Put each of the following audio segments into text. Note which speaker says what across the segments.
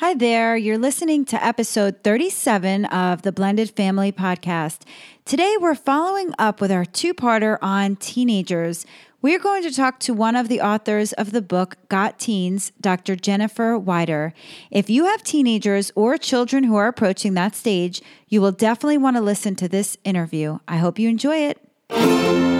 Speaker 1: Hi there. You're listening to episode 37 of the Blended Family Podcast. Today, we're following up with our two parter on teenagers. We're going to talk to one of the authors of the book Got Teens, Dr. Jennifer Wider. If you have teenagers or children who are approaching that stage, you will definitely want to listen to this interview. I hope you enjoy it.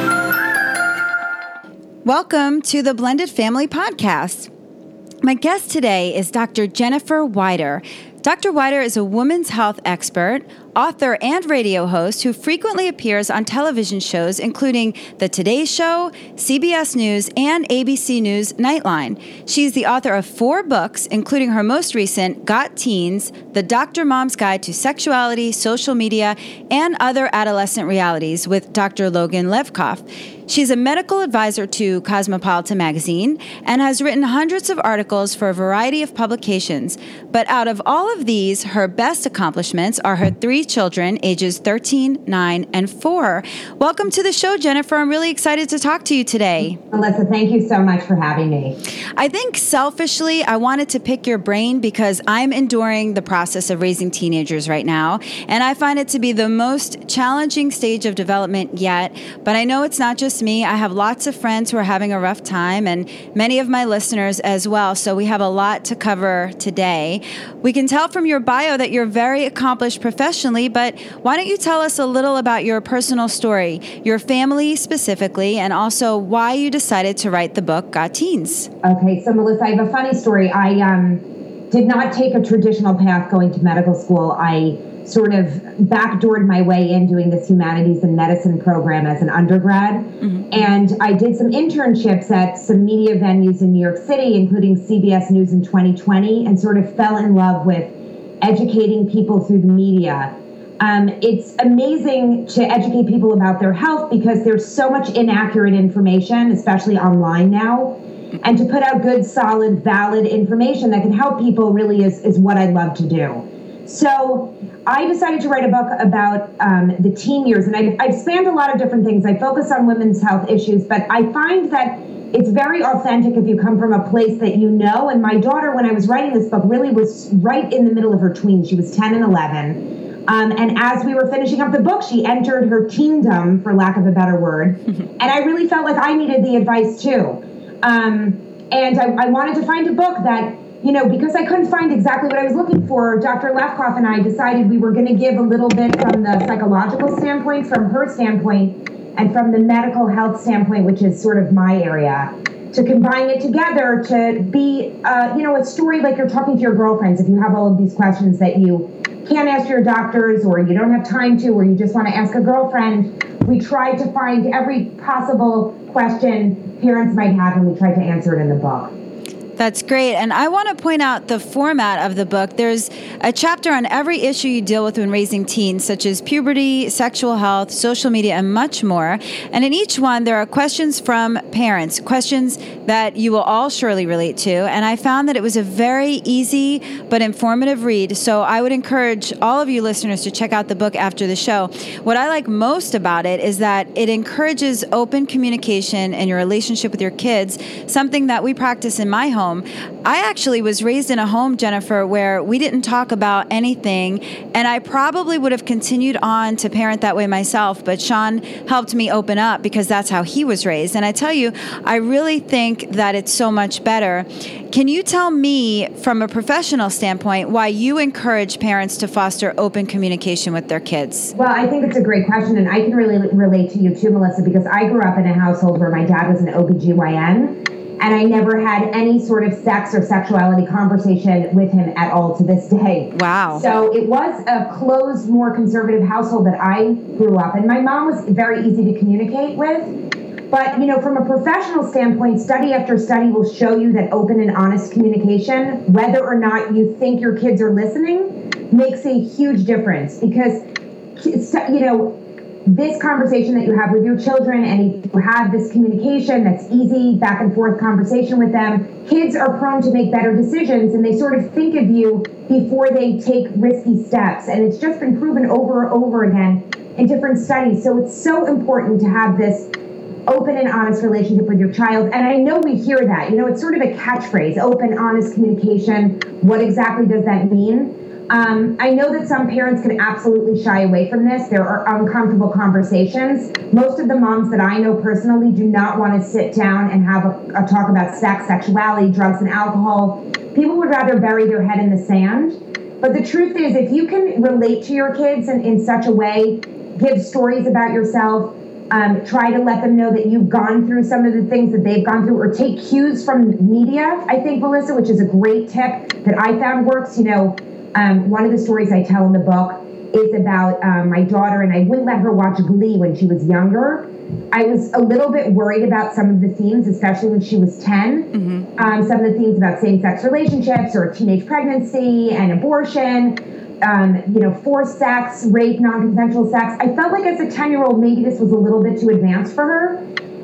Speaker 1: Welcome to the Blended Family Podcast. My guest today is Dr. Jennifer Wider. Dr. Wider is a women's health expert, author, and radio host who frequently appears on television shows including The Today Show, CBS News, and ABC News Nightline. She's the author of four books, including her most recent, Got Teens, The Dr. Mom's Guide to Sexuality, Social Media, and Other Adolescent Realities with Dr. Logan Levkoff. She's a medical advisor to Cosmopolitan magazine and has written hundreds of articles for a variety of publications. But out of all of these, her best accomplishments are her three children, ages 13, 9, and 4. Welcome to the show, Jennifer. I'm really excited to talk to you today.
Speaker 2: Melissa, thank you so much for having me.
Speaker 1: I think selfishly, I wanted to pick your brain because I'm enduring the process of raising teenagers right now, and I find it to be the most challenging stage of development yet. But I know it's not just me. I have lots of friends who are having a rough time, and many of my listeners as well. So we have a lot to cover today. We can tell from your bio that you're very accomplished professionally, but why don't you tell us a little about your personal story, your family specifically, and also why you decided to write the book Got Teens?
Speaker 2: Okay, so Melissa, I have a funny story. I um, did not take a traditional path going to medical school. I sort of backdoored my way in doing this humanities and medicine program as an undergrad. Mm-hmm. And I did some internships at some media venues in New York City, including CBS News in 2020, and sort of fell in love with educating people through the media. Um, it's amazing to educate people about their health because there's so much inaccurate information, especially online now. And to put out good, solid, valid information that can help people really is, is what I love to do. So I decided to write a book about um, the teen years, and I've, I've spanned a lot of different things. I focus on women's health issues, but I find that it's very authentic if you come from a place that you know. And my daughter, when I was writing this book, really was right in the middle of her tweens. She was 10 and 11. Um, and as we were finishing up the book, she entered her teendom, for lack of a better word. and I really felt like I needed the advice too. Um, and I, I wanted to find a book that you know, because I couldn't find exactly what I was looking for, Dr. Levkoff and I decided we were going to give a little bit from the psychological standpoint, from her standpoint, and from the medical health standpoint, which is sort of my area, to combine it together to be, uh, you know, a story like you're talking to your girlfriends. If you have all of these questions that you can't ask your doctors, or you don't have time to, or you just want to ask a girlfriend, we tried to find every possible question parents might have, and we tried to answer it in the book.
Speaker 1: That's great. And I want to point out the format of the book. There's a chapter on every issue you deal with when raising teens, such as puberty, sexual health, social media, and much more. And in each one, there are questions from parents, questions that you will all surely relate to. And I found that it was a very easy but informative read. So I would encourage all of you listeners to check out the book after the show. What I like most about it is that it encourages open communication in your relationship with your kids, something that we practice in my home home. I actually was raised in a home, Jennifer, where we didn't talk about anything, and I probably would have continued on to parent that way myself, but Sean helped me open up because that's how he was raised. And I tell you, I really think that it's so much better. Can you tell me, from a professional standpoint, why you encourage parents to foster open communication with their kids?
Speaker 2: Well, I think it's a great question, and I can really relate to you too, Melissa, because I grew up in a household where my dad was an OBGYN and I never had any sort of sex or sexuality conversation with him at all to this day.
Speaker 1: Wow.
Speaker 2: So it was a closed, more conservative household that I grew up in. My mom was very easy to communicate with. But you know, from a professional standpoint, study after study will show you that open and honest communication, whether or not you think your kids are listening, makes a huge difference because you know this conversation that you have with your children and you have this communication that's easy back and forth conversation with them kids are prone to make better decisions and they sort of think of you before they take risky steps. And it's just been proven over and over again in different studies. So it's so important to have this open and honest relationship with your child. And i know we hear that you know it's sort of a catchphrase open honest communication. What exactly does that mean um, I know that some parents can absolutely shy away from this. There are uncomfortable conversations. Most of the moms that I know personally do not want to sit down and have a, a talk about sex, sexuality, drugs, and alcohol. People would rather bury their head in the sand. But the truth is, if you can relate to your kids in, in such a way, give stories about yourself, um, try to let them know that you've gone through some of the things that they've gone through, or take cues from media, I think, Melissa, which is a great tip that I found works. You know, um, one of the stories I tell in the book is about um, my daughter, and I wouldn't let her watch Glee when she was younger. I was a little bit worried about some of the themes, especially when she was 10. Mm-hmm. Um, some of the themes about same sex relationships or teenage pregnancy and abortion, um, you know, forced sex, rape, non consensual sex. I felt like as a 10 year old, maybe this was a little bit too advanced for her.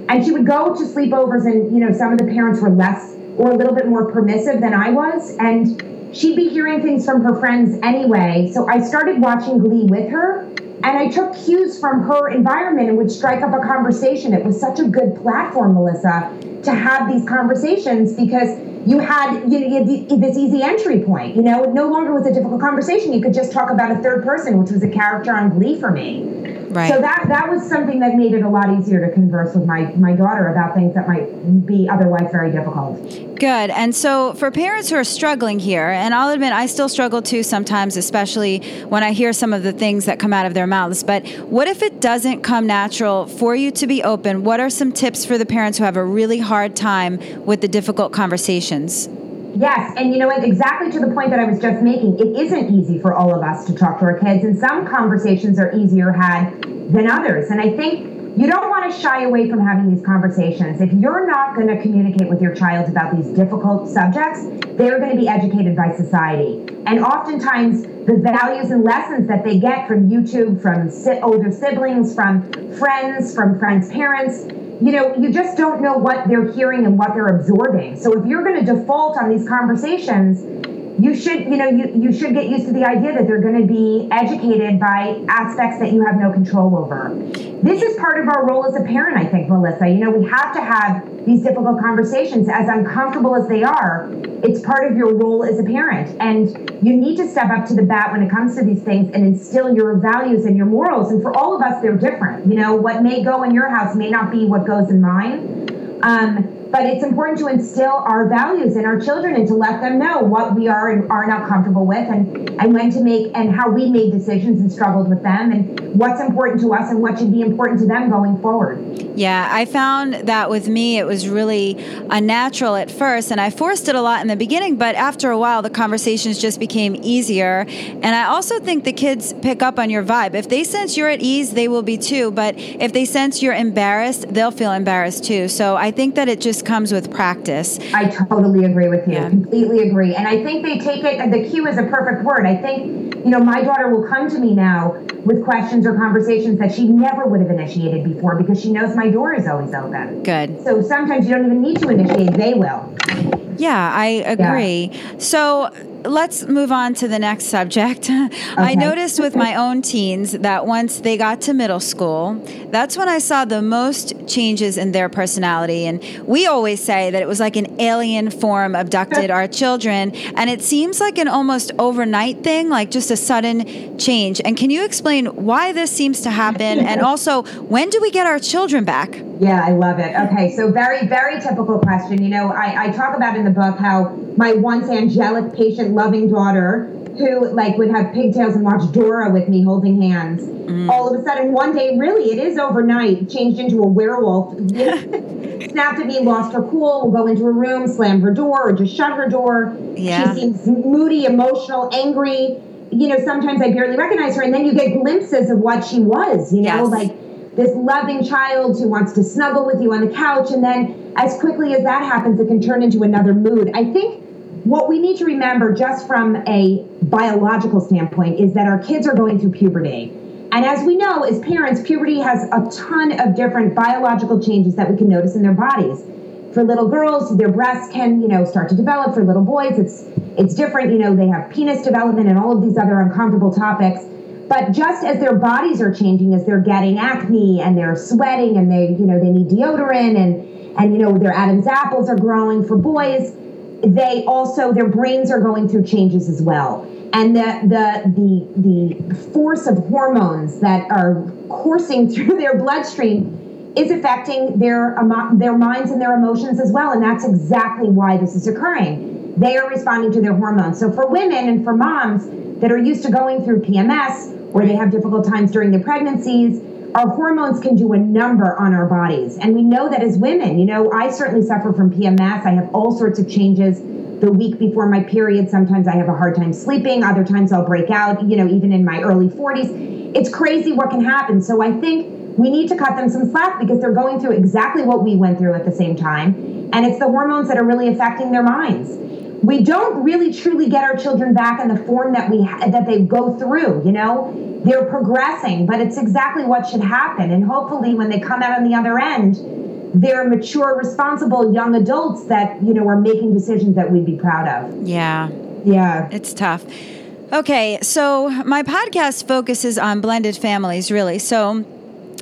Speaker 2: And she would go to sleepovers, and, you know, some of the parents were less or a little bit more permissive than I was. And she'd be hearing things from her friends anyway. So I started watching Glee with her and I took cues from her environment and would strike up a conversation. It was such a good platform, Melissa, to have these conversations because you had, you know, this easy entry point. You know, it no longer was a difficult conversation. You could just talk about a third person, which was a character on Glee for me. Right. So that that was something that made it a lot easier to converse with my my daughter about things that might be otherwise very difficult.
Speaker 1: Good. And so for parents who are struggling here, and I'll admit I still struggle too sometimes, especially when I hear some of the things that come out of their mouths. But what if it doesn't come natural for you to be open? What are some tips for the parents who have a really hard time with the difficult conversations?
Speaker 2: Yes, and you know what? Exactly to the point that I was just making, it isn't easy for all of us to talk to our kids, and some conversations are easier had than others. And I think you don't want to shy away from having these conversations. If you're not going to communicate with your child about these difficult subjects, they're going to be educated by society. And oftentimes, the values and lessons that they get from YouTube, from older siblings, from friends, from friends' parents, you know, you just don't know what they're hearing and what they're absorbing. So if you're going to default on these conversations, you should, you know, you, you should get used to the idea that they're going to be educated by aspects that you have no control over. This is part of our role as a parent, I think, Melissa. You know, we have to have these difficult conversations, as uncomfortable as they are. It's part of your role as a parent. And you need to step up to the bat when it comes to these things and instill your values and your morals. And for all of us, they're different. You know, what may go in your house may not be what goes in mine. Um, but it's important to instill our values in our children and to let them know what we are and are not comfortable with and, and when to make and how we made decisions and struggled with them and what's important to us and what should be important to them going forward.
Speaker 1: Yeah, I found that with me, it was really unnatural at first, and I forced it a lot in the beginning, but after a while, the conversations just became easier. And I also think the kids pick up on your vibe. If they sense you're at ease, they will be too, but if they sense you're embarrassed, they'll feel embarrassed too. So I think that it just comes with practice.
Speaker 2: I totally agree with you. Yeah. Completely agree. And I think they take it, the cue is a perfect word. I think, you know, my daughter will come to me now with questions or conversations that she never would have initiated before because she knows my door is always open.
Speaker 1: Good.
Speaker 2: So sometimes you don't even need to initiate, they will.
Speaker 1: Yeah, I agree. Yeah. So let's move on to the next subject. Okay. I noticed with my own teens that once they got to middle school, that's when I saw the most changes in their personality. And we always say that it was like an alien form abducted our children. And it seems like an almost overnight thing, like just a sudden change. And can you explain why this seems to happen? and also, when do we get our children back?
Speaker 2: Yeah, I love it. Okay, so very, very typical question. You know, I, I talk about in the book how my once angelic, patient, loving daughter, who like would have pigtails and watch Dora with me holding hands, mm. all of a sudden one day, really, it is overnight, changed into a werewolf. snapped at me, lost her cool, will go into her room, slam her door, or just shut her door. Yeah. She seems moody, emotional, angry. You know, sometimes I barely recognize her, and then you get glimpses of what she was. You know, yes. like this loving child who wants to snuggle with you on the couch. And then as quickly as that happens, it can turn into another mood. I think what we need to remember just from a biological standpoint is that our kids are going through puberty. And as we know, as parents, puberty has a ton of different biological changes that we can notice in their bodies. For little girls, their breasts can, you know, start to develop. For little boys, it's it's different. You know, they have penis development and all of these other uncomfortable topics. But just as their bodies are changing, as they're getting acne and they're sweating and they, you know, they need deodorant and and you know their Adam's apples are growing for boys, they also their brains are going through changes as well. And the the the the force of hormones that are coursing through their bloodstream is affecting their their minds and their emotions as well. And that's exactly why this is occurring. They are responding to their hormones. So for women and for moms that are used to going through PMS or they have difficult times during their pregnancies our hormones can do a number on our bodies and we know that as women you know I certainly suffer from PMS I have all sorts of changes the week before my period. Sometimes I have a hard time sleeping. Other times I'll break out, you know, even in my early 40s. It's crazy what can happen. So I think we need to cut them some slack because they're going through exactly what we went through at the same time. And it's the hormones that are really affecting their minds. We don't really truly get our children back in the form that we ha- that they go through, you know? They're progressing, but it's exactly what should happen. And hopefully when they come out on the other end, they're mature, responsible young adults that, you know, are making decisions that we'd be proud of.
Speaker 1: Yeah.
Speaker 2: Yeah.
Speaker 1: It's tough. Okay, so my podcast focuses on blended families, really. So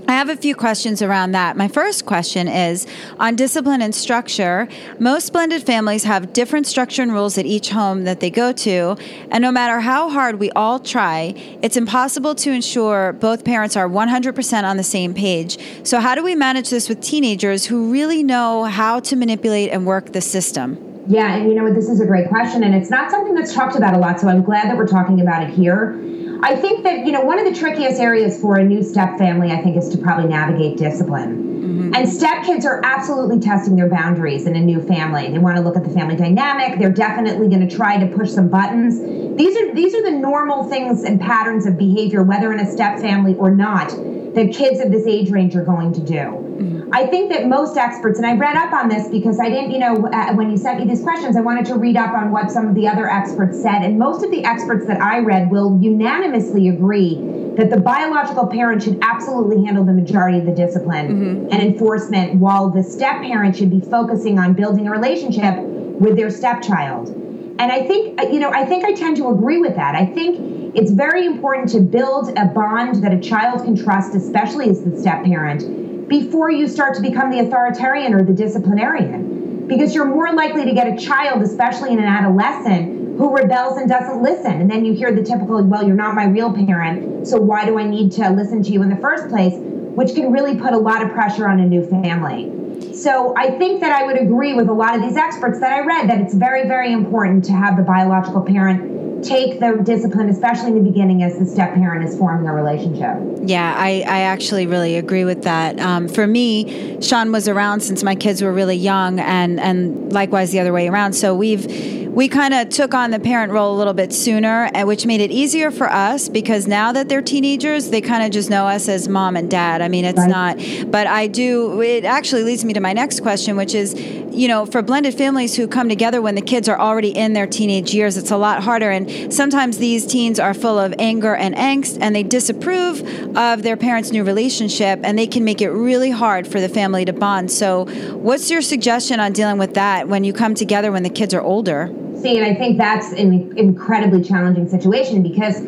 Speaker 1: I have a few questions around that. My first question is on discipline and structure. Most blended families have different structure and rules at each home that they go to, and no matter how hard we all try, it's impossible to ensure both parents are 100% on the same page. So, how do we manage this with teenagers who really know how to manipulate and work the system?
Speaker 2: Yeah, and you know what? This is a great question, and it's not something that's talked about a lot, so I'm glad that we're talking about it here. I think that, you know, one of the trickiest areas for a new step family, I think, is to probably navigate discipline. Mm-hmm. And step kids are absolutely testing their boundaries in a new family. They want to look at the family dynamic. They're definitely going to try to push some buttons. These are these are the normal things and patterns of behavior, whether in a step family or not, that kids of this age range are going to do. Mm-hmm. I think that most experts, and I read up on this because I didn't, you know, uh, when you sent me these questions, I wanted to read up on what some of the other experts said. And most of the experts that I read will unanimously agree that the biological parent should absolutely handle the majority of the discipline mm-hmm. and enforcement, while the step parent should be focusing on building a relationship with their stepchild. And I think, uh, you know, I think I tend to agree with that. I think it's very important to build a bond that a child can trust, especially as the step parent, before you start to become the authoritarian or the disciplinarian. Because you're more likely to get a child, especially in an adolescent, who rebels and doesn't listen. And then you hear the typical, well, you're not my real parent, so why do I need to listen to you in the first place? Which can really put a lot of pressure on a new family. So I think that I would agree with a lot of these experts that I read that it's very, very important to have the biological parent take the discipline, especially in the beginning, as the step parent is forming a relationship.
Speaker 1: Yeah, I, I actually really agree with that. Um, for me, Sean was around since my kids were really young, and and likewise the other way around. So we've we kind of took on the parent role a little bit sooner, which made it easier for us because now that they're teenagers, they kind of just know us as mom and dad. I mean, it's right. not, but I do, it actually leads me to my next question, which is, you know, for blended families who come together when the kids are already in their teenage years, it's a lot harder. And sometimes these teens are full of anger and angst and they disapprove of their parents' new relationship and they can make it really hard for the family to bond. So, what's your suggestion on dealing with that when you come together when the kids are older?
Speaker 2: See, and I think that's an incredibly challenging situation because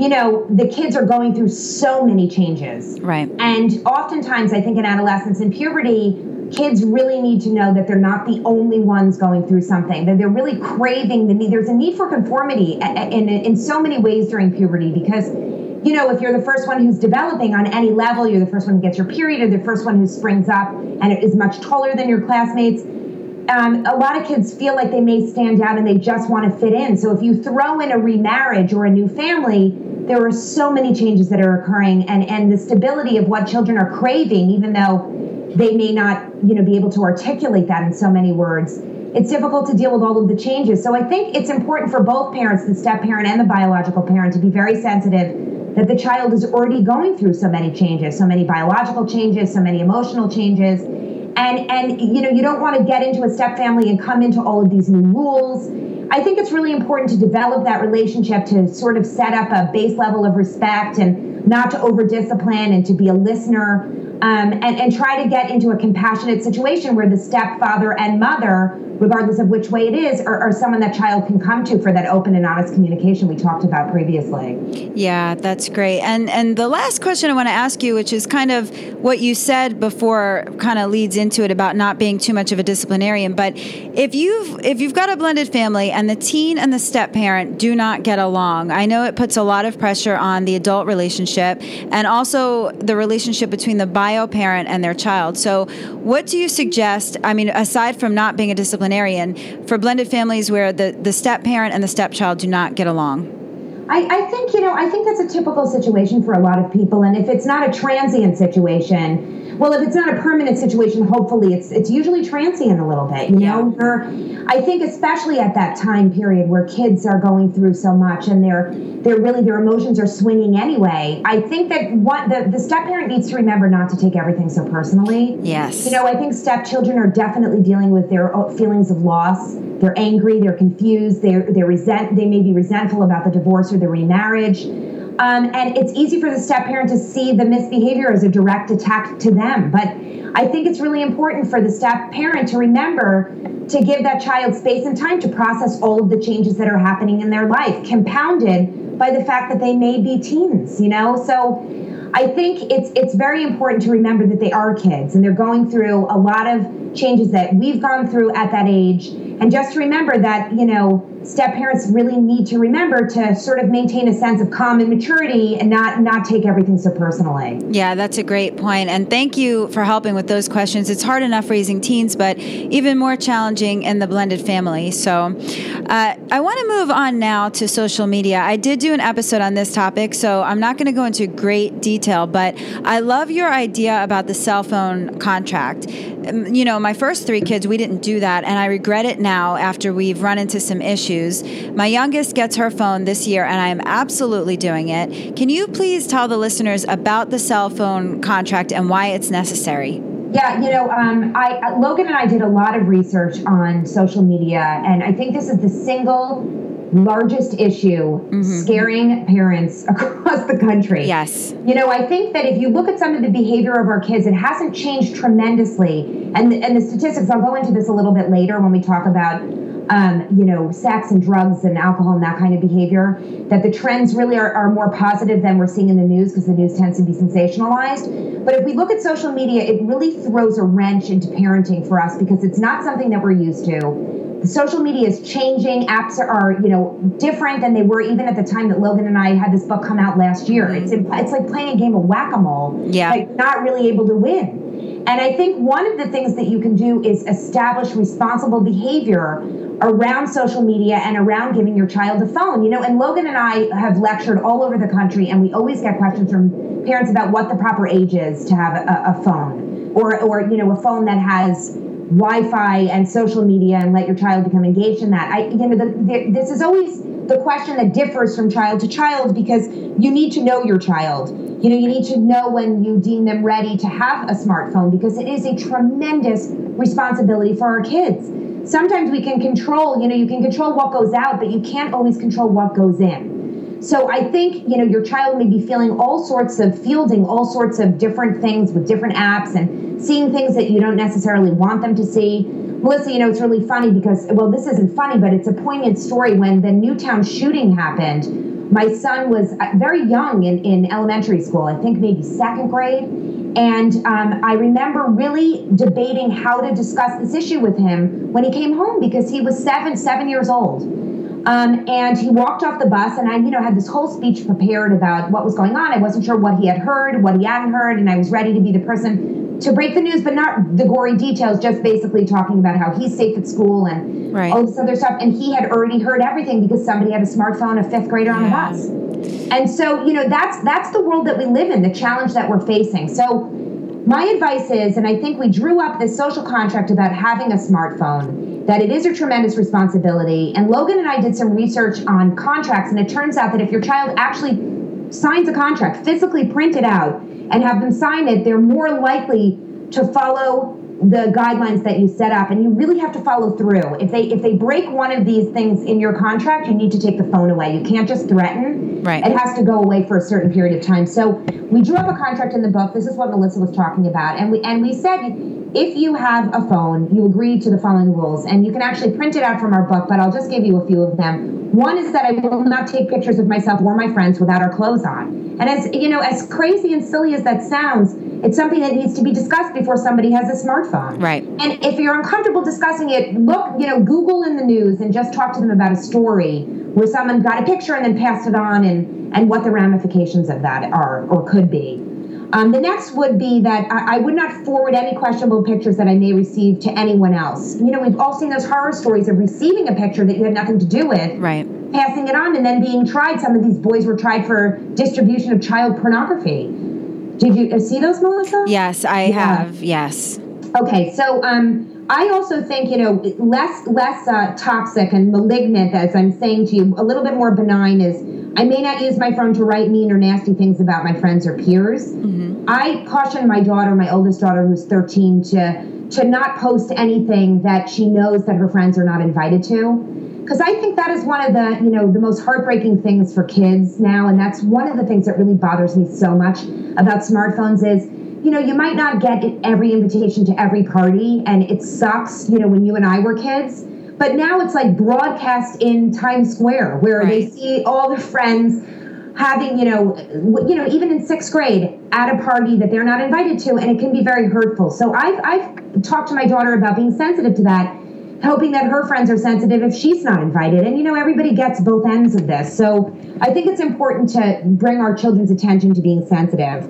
Speaker 2: you know, the kids are going through so many changes.
Speaker 1: Right.
Speaker 2: And oftentimes, I think in adolescence and puberty, kids really need to know that they're not the only ones going through something, that they're really craving the need. There's a need for conformity in, in, in so many ways during puberty because, you know, if you're the first one who's developing on any level, you're the first one who gets your period, or the first one who springs up and is much taller than your classmates um, a lot of kids feel like they may stand out and they just want to fit in. So if you throw in a remarriage or a new family, there are so many changes that are occurring, and and the stability of what children are craving, even though they may not, you know, be able to articulate that in so many words. It's difficult to deal with all of the changes. So I think it's important for both parents, the step parent and the biological parent, to be very sensitive that the child is already going through so many changes, so many biological changes, so many emotional changes. And and you know, you don't want to get into a step family and come into all of these new rules. I think it's really important to develop that relationship to sort of set up a base level of respect and not to over discipline and to be a listener um, and, and try to get into a compassionate situation where the stepfather and mother, regardless of which way it is, are, someone that child can come to for that open and honest communication we talked about previously.
Speaker 1: Yeah, that's great. And and the last question I want to ask you, which is kind of what you said before, kind of leads into it about not being too much of a disciplinarian. But if you've if you've got a blended family and the teen and the step parent do not get along, I know it puts a lot of pressure on the adult relationship and also the relationship between the bio parent and their child. So, what do you suggest? I mean, aside from not being a disciplinarian, for blended families where the, the step parent and the stepchild do not get along?
Speaker 2: I, I think, you know, I think that's a typical situation for a lot of people. And if it's not a transient situation, well, if it's not a permanent situation, hopefully it's it's usually transient a little bit. You yeah. know, You're, I think especially at that time period where kids are going through so much and they're they're really their emotions are swinging anyway. I think that what the the step parent needs to remember not to take everything so personally.
Speaker 1: Yes.
Speaker 2: You know, I think stepchildren are definitely dealing with their oh, feelings of loss. They're angry. They're confused. They're they're resent. They may be resentful about the divorce or the remarriage. Um, and it's easy for the step parent to see the misbehavior as a direct attack to them. But I think it's really important for the step parent to remember to give that child space and time to process all of the changes that are happening in their life, compounded by the fact that they may be teens, you know? So I think it's it's very important to remember that they are kids and they're going through a lot of changes that we've gone through at that age. And just remember that, you know, step parents really need to remember to sort of maintain a sense of calm and maturity and not not take everything so personally.
Speaker 1: Yeah, that's a great point. And thank you for helping with those questions. It's hard enough raising teens, but even more challenging in the blended family. So uh, I want to move on now to social media. I did do an episode on this topic, so I'm not going to go into great detail, but I love your idea about the cell phone contract. You know, my first three kids, we didn't do that, and I regret it now after we've run into some issues My youngest gets her phone this year, and I am absolutely doing it. Can you please tell the listeners about the cell phone contract and why it's necessary?
Speaker 2: Yeah, you know, um, I Logan and I did a lot of research on social media, and I think this is the single largest issue mm-hmm. scaring parents across the country.
Speaker 1: Yes.
Speaker 2: You know, I think that if you look at some of the behavior of our kids, it hasn't changed tremendously. And and the statistics, I'll go into this a little bit later when we talk about um, you know, sex and drugs and alcohol and that kind of behavior, that the trends really are, are more positive than we're seeing in the news because the news tends to be sensationalized. But if we look at social media, it really throws a wrench into parenting for us because it's not something that we're used to. The social media is changing. Apps are, you know, different than they were even at the time that Logan and I had this book come out last year. Mm-hmm. It's it's like playing a game of whack a mole.
Speaker 1: Yeah,
Speaker 2: like not really able to win. And I think one of the things that you can do is establish responsible behavior around social media and around giving your child a phone. You know, and Logan and I have lectured all over the country, and we always get questions from parents about what the proper age is to have a, a phone, or or you know, a phone that has Wi-Fi and social media, and let your child become engaged in that. I, you know, the, the, this is always the question that differs from child to child because you need to know your child. You know, you need to know when you deem them ready to have a smartphone because it is a tremendous responsibility for our kids sometimes we can control, you know, you can control what goes out, but you can't always control what goes in. So I think, you know, your child may be feeling all sorts of fielding all sorts of different things with different apps and seeing things that you don't necessarily want them to see. Melissa, you know, it's really funny because, well, this isn't funny, but it's a poignant story. When the Newtown shooting happened, my son was uh, very young in, in elementary school, I think maybe second grade and um, I remember really debating how to discuss this issue with him when he came home because he was seven, seven years old. Um, and he walked off the bus, and I, you know, had this whole speech prepared about what was going on. I wasn't sure what he had heard, what he hadn't heard, and I was ready to be the person to break the news, but not the gory details. Just basically talking about how he's safe at school and right. all this other stuff. And he had already heard everything because somebody had a smartphone, a fifth grader on yeah. the bus. And so, you know, that's that's the world that we live in, the challenge that we're facing. So my advice is, and I think we drew up this social contract about having a smartphone, that it is a tremendous responsibility. And Logan and I did some research on contracts, and it turns out that if your child actually signs a contract, physically print it out, and have them sign it, they're more likely to follow the guidelines that you set up. And you really have to follow through. If they if they break one of these things in your contract you need to take the phone away. You can't just threaten.
Speaker 1: Right.
Speaker 2: It has to go away for a certain period of time. So we drew up a contract in the book. This is what melissa was talking about. And we and we said if you have a phone you agree to the following rules and you can actually print it out from our book but i'll just give you a few of them one is that i will not take pictures of myself or my friends without our clothes on and as you know as crazy and silly as that sounds it's something that needs to be discussed before somebody has a smartphone.
Speaker 1: Right.
Speaker 2: And if you're uncomfortable discussing it, look, you know, Google in the news and just talk to them about a story where someone got a picture and then passed it on and, and what the ramifications of that are or could be. Um, the next would be that I, I, would not forward any questionable pictures that I may receive to anyone else. You know, we've all seen those horror stories of receiving a picture that you had nothing to do with,
Speaker 1: right?
Speaker 2: Passing it on and then being tried. Some of these boys were tried for distribution of child pornography. Did you see those, Melissa?
Speaker 1: Yes, I yeah. have. Yes.
Speaker 2: Okay, so um, I also think you know less less uh, toxic and malignant, as I'm saying to you, a little bit more benign is I may not use my phone to write mean or nasty things about my friends or peers. Mm-hmm. I caution my daughter, my oldest daughter, who's 13, to to not post anything that she knows that her friends are not invited to because I think that is one of the you know the most heartbreaking things for kids now, and that's one of the things that really bothers me so much about smartphones is you know you might not get every invitation to every party, and it sucks. You know when you and I were kids. But now it's like broadcast in Times Square, where right. they see all their friends having, you know, you know, even in sixth grade at a party that they're not invited to, and it can be very hurtful. So I've I've talked to my daughter about being sensitive to that hoping that her friends are sensitive if she's not invited. And you know, everybody gets both ends of this. So I think it's important to bring our children's attention to being sensitive.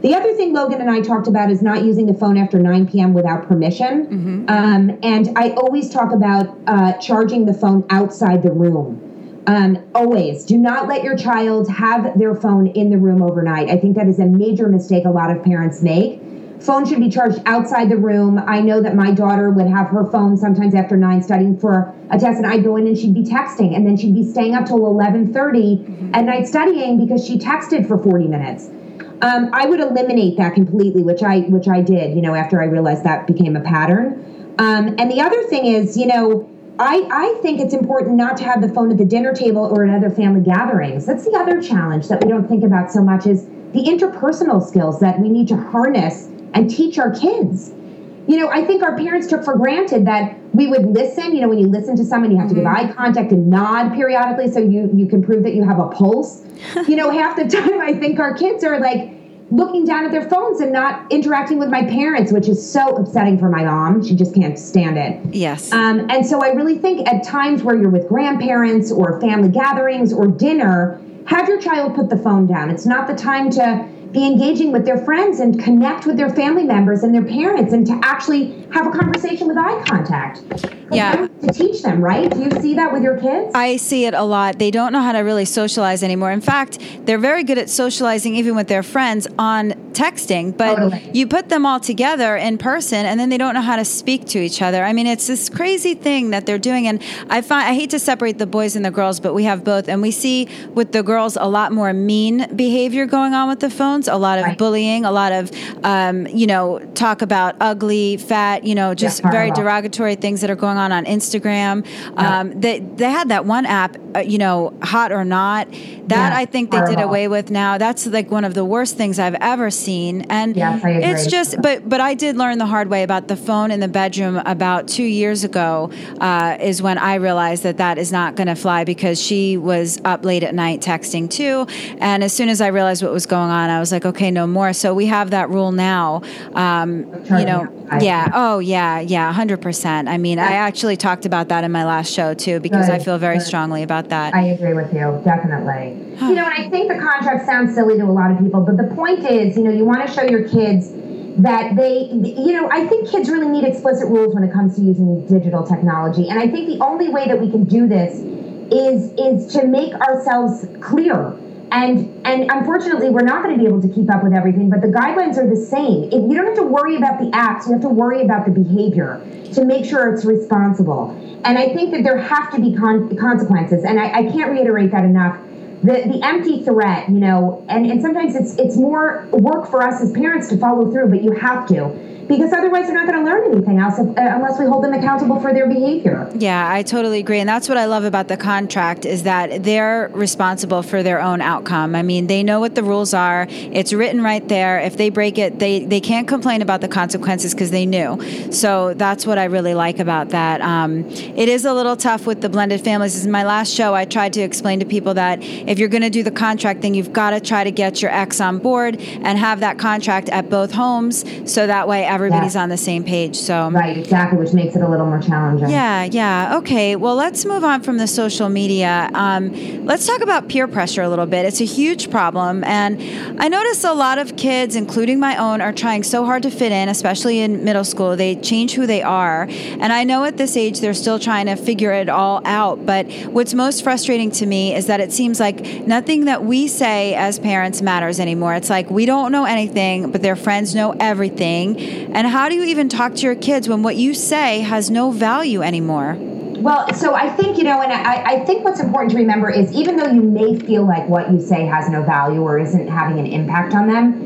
Speaker 2: The other thing Logan and I talked about is not using the phone after 9 p.m. without permission. Mm-hmm. Um, and I always talk about uh, charging the phone outside the room. Um, always do not let your child have their phone in the room overnight. I think that is a major mistake a lot of parents make phone should be charged outside the room. I know that my daughter would have her phone sometimes after nine studying for a test, and I'd go in and she'd be texting, and then she'd be staying up till eleven thirty mm-hmm. at night studying because she texted for forty minutes. Um, I would eliminate that completely, which I which I did. You know, after I realized that became a pattern. Um, and the other thing is, you know. I, I think it's important not to have the phone at the dinner table or at other family gatherings. That's the other challenge that we don't think about so much is the interpersonal skills that we need to harness and teach our kids. You know, I think our parents took for granted that we would listen. You know, when you listen to someone, you have mm-hmm. to give mm-hmm. eye contact and nod periodically so you you can prove that you have a pulse. you know, half the time I think our kids are like looking down at their phones and not interacting with my parents, which is so upsetting for my mom. She just can't stand it.
Speaker 1: Yes.
Speaker 2: Um, and so I really think at times where you're with grandparents or family gatherings or dinner, have your child put the phone down. It's not the time to be engaging with their friends and connect with their family members and their parents and to actually have a conversation with eye contact.
Speaker 1: Yeah.
Speaker 2: To teach them, right? Do you see that with your kids?
Speaker 1: I see it a lot. They don't know how to really socialize anymore. In fact, they're very good at socializing even with their friends on texting, but totally. you put them all together in person and then they don't know how to speak to each other. I mean, it's this crazy thing that they're doing and I find I hate to separate the boys and the girls, but we have both and we see with the girls a lot more mean behavior going on with the a lot of right. bullying, a lot of um, you know, talk about ugly, fat, you know, just yeah, very derogatory things that are going on on Instagram. Yeah. Um, they they had that one app, uh, you know, hot or not. That I think they did away with now. That's like one of the worst things I've ever seen. And it's just, but but I did learn the hard way about the phone in the bedroom about two years ago. Uh, is when I realized that that is not going to fly because she was up late at night texting too. And as soon as I realized what was going on, I was like, okay, no more. So we have that rule now. Um, you know, yeah. Oh, yeah, yeah, hundred percent. I mean, I actually talked about that in my last show too because I feel very strongly about that.
Speaker 2: I agree with you, definitely. you know, and I think the contract sounds silly to a lot of people, but the point is, you know, you want to show your kids that they, you know, I think kids really need explicit rules when it comes to using digital technology, and I think the only way that we can do this is is to make ourselves clear and and unfortunately we're not going to be able to keep up with everything but the guidelines are the same. If you don't have to worry about the acts you have to worry about the behavior to make sure it's responsible. And i think that there have to be con- consequences and I, I can't reiterate that enough. The, the empty threat, you know, and, and sometimes it's it's more work for us as parents to follow through, but you have to because otherwise they're not going to learn anything else if, uh, unless we hold them accountable for their behavior.
Speaker 1: Yeah, I totally agree. And that's what I love about the contract is that they're responsible for their own outcome. I mean, they know what the rules are. It's written right there. If they break it, they, they can't complain about the consequences because they knew. So that's what I really like about that. Um, it is a little tough with the blended families. This is my last show. I tried to explain to people that if you're going to do the contract then you've got to try to get your ex on board and have that contract at both homes so that way everybody's on the same page. So
Speaker 2: right, exactly, which makes it a little more challenging.
Speaker 1: Yeah, yeah. Okay, well, let's move on from the social media. Um, let's talk about peer pressure a little bit. It's a huge problem, and I notice a lot of kids, including my own, are trying so hard to fit in, especially in middle school. They change who they are, and I know at this age they're still trying to figure it all out. But what's most frustrating to me is that it seems like nothing that we say as parents matters anymore. It's like we don't know anything, but their friends know everything, and how do you even talk to your kids when what you say has no value anymore?
Speaker 2: Well, so I think, you know, and I, I, think what's important to remember is even though you may feel like what you say has no value or isn't having an impact on them,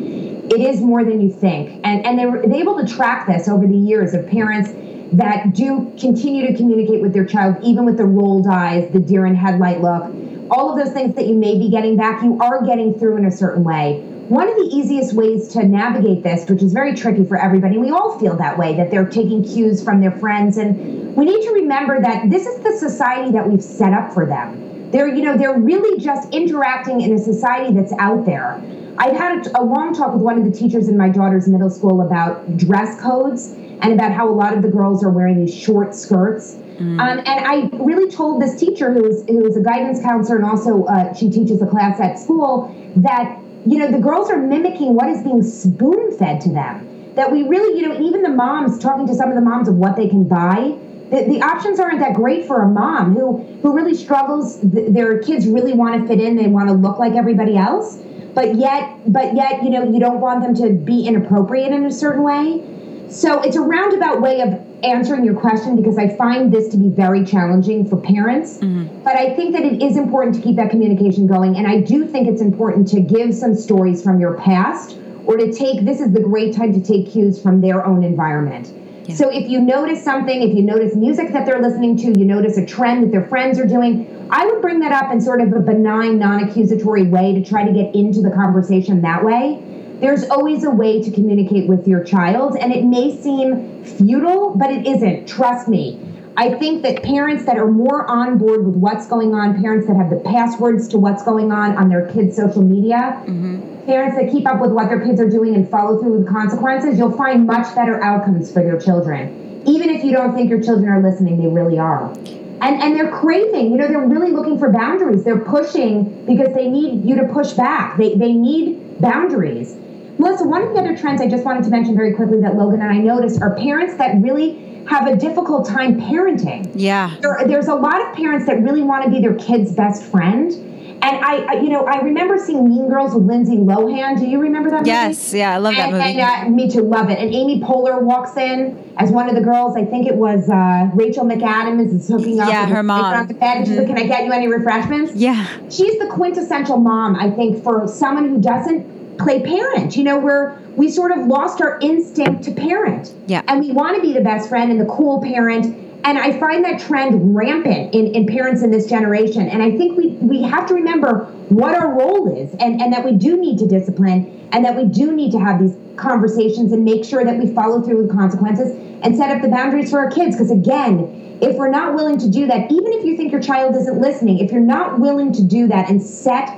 Speaker 2: it is more than you think. And, and they were able to track this over the years of parents that do continue to communicate with their child, even with the rolled eyes, the deer in headlight look, all of those things that you may be getting back, you are getting through in a certain way. One of the easiest ways to navigate this, which is very tricky for everybody, we all feel that way, that they're taking cues from their friends. And we need to remember that this is the society that we've set up for them. They're, you know, they're really just interacting in a society that's out there. I've had a, a long talk with one of the teachers in my daughter's middle school about dress codes and about how a lot of the girls are wearing these short skirts. Mm. Um, and I really told this teacher, who was who was a guidance counselor and also uh, she teaches a class at school, that you know, the girls are mimicking what is being spoon fed to them. That we really, you know, even the moms talking to some of the moms of what they can buy. The, the options aren't that great for a mom who who really struggles. their kids really want to fit in. They want to look like everybody else, but yet, but yet, you know, you don't want them to be inappropriate in a certain way. So it's a roundabout way of answering your question because I find this to be very challenging for parents. Mm-hmm. But I think that it is important to keep that communication going. And I do think it's important to give some stories from your past or to take this is the great time to take cues from their own environment. Yeah. So if you notice something, if you notice music that they're listening to, you notice a trend that their friends are doing, I would bring that up in sort of a benign, non accusatory way to try to get into the conversation that way there's always a way to communicate with your child, and it may seem futile, but it isn't. Trust me. I think that parents that are more on board with what's going on, parents that have the passwords to what's going on on their kids' social media, mm-hmm. parents that keep up with what their kids are doing and follow through with consequences, you'll find much better outcomes for your children. Even if you don't think your children are listening, they really are. And, and they're craving, you know, they're really looking for boundaries. They're pushing because they need you to push back. They, they need boundaries. Melissa, one of the other trends I just wanted to mention very quickly that Logan and I noticed are parents that really have a difficult time parenting.
Speaker 1: Yeah.
Speaker 2: There, there's a lot of parents that really want to be their kid's best friend and I, I, you know, I remember seeing Mean Girls with Lindsay Lohan. Do you remember that? Movie?
Speaker 1: Yes, yeah, I love
Speaker 2: and,
Speaker 1: that movie.
Speaker 2: And uh, me too, love it. And Amy Poehler walks in as one of the girls. I think it was uh, Rachel McAdams is hooking up.
Speaker 1: Yeah, her mom.
Speaker 2: At the bed, and she's like, "Can I get you any refreshments?"
Speaker 1: Yeah.
Speaker 2: She's the quintessential mom, I think, for someone who doesn't play parent. You know, where we sort of lost our instinct to parent.
Speaker 1: Yeah.
Speaker 2: And we want to be the best friend and the cool parent and I find that trend rampant in, in parents in this generation. And I think we, we have to remember what our role is and, and that we do need to discipline and that we do need to have these conversations and make sure that we follow through with consequences and set up the boundaries for our kids. Because again, if we're not willing to do that, even if you think your child isn't listening, if you're not willing to do that and set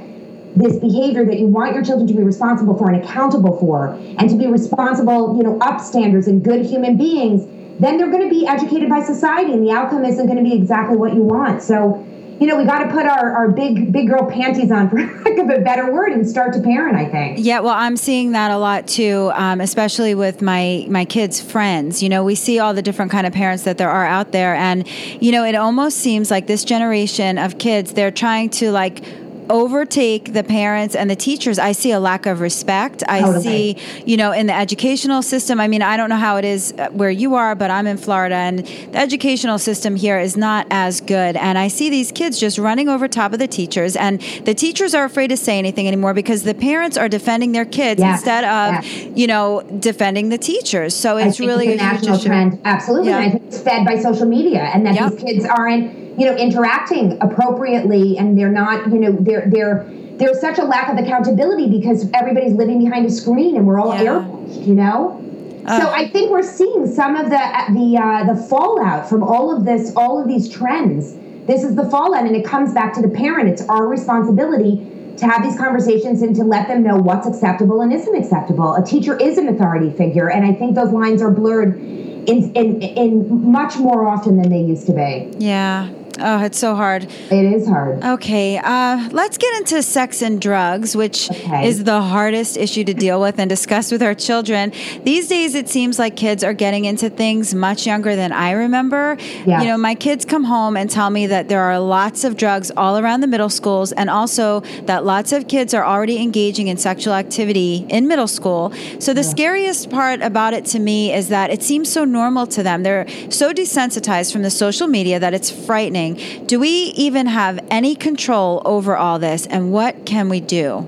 Speaker 2: this behavior that you want your children to be responsible for and accountable for and to be responsible, you know, upstanders and good human beings, then they're going to be educated by society and the outcome isn't going to be exactly what you want. So, you know, we got to put our, our big, big girl panties on, for lack of a better word, and start to parent, I think.
Speaker 1: Yeah, well, I'm seeing that a lot too, um, especially with my, my kids' friends. You know, we see all the different kind of parents that there are out there. And, you know, it almost seems like this generation of kids, they're trying to like, overtake the parents and the teachers. I see a lack of respect. I
Speaker 2: Totally.
Speaker 1: see, you know, in the educational system. I mean, I don't know how it is uh, where you are, but I'm in Florida and the educational system here is not as good. And I see these kids just running over top of the teachers, and the teachers are afraid to say anything anymore because the parents are defending their kids
Speaker 2: Yeah.
Speaker 1: instead of,
Speaker 2: Yeah.
Speaker 1: you know, defending the teachers. So it's really
Speaker 2: it's a national trend. Absolutely.
Speaker 1: Yeah.
Speaker 2: And I think it's fed by social media and that
Speaker 1: Yep.
Speaker 2: these kids aren't, you know, interacting appropriately and they're not, you know, they're they're there's such a lack of accountability because everybody's living behind a screen and we're all
Speaker 1: Yeah.
Speaker 2: airbrushed, you know? so I think we're seeing some of the the uh, the fallout from all of this, all of these trends. This is the fallout, and it comes back to the parent. It's our responsibility to have these conversations and to let them know what's acceptable and isn't acceptable. A teacher is an authority figure, and I think those lines are blurred in in, in much more often than they used to be.
Speaker 1: Yeah. Oh, it's so hard.
Speaker 2: It is hard.
Speaker 1: Okay, uh, let's get into sex and drugs, which
Speaker 2: Okay.
Speaker 1: is the hardest issue to deal with and discuss with our children. These days, it seems like kids are getting into things much younger than I remember.
Speaker 2: Yeah.
Speaker 1: You know, my kids come home and tell me that there are lots of drugs all around the middle schools, and also that lots of kids are already engaging in sexual activity in middle school. So, the scariest part about it to me is that it seems so normal to them. They're so desensitized from the social media that it's frightening. Do we even have any control over all this, and what can we do?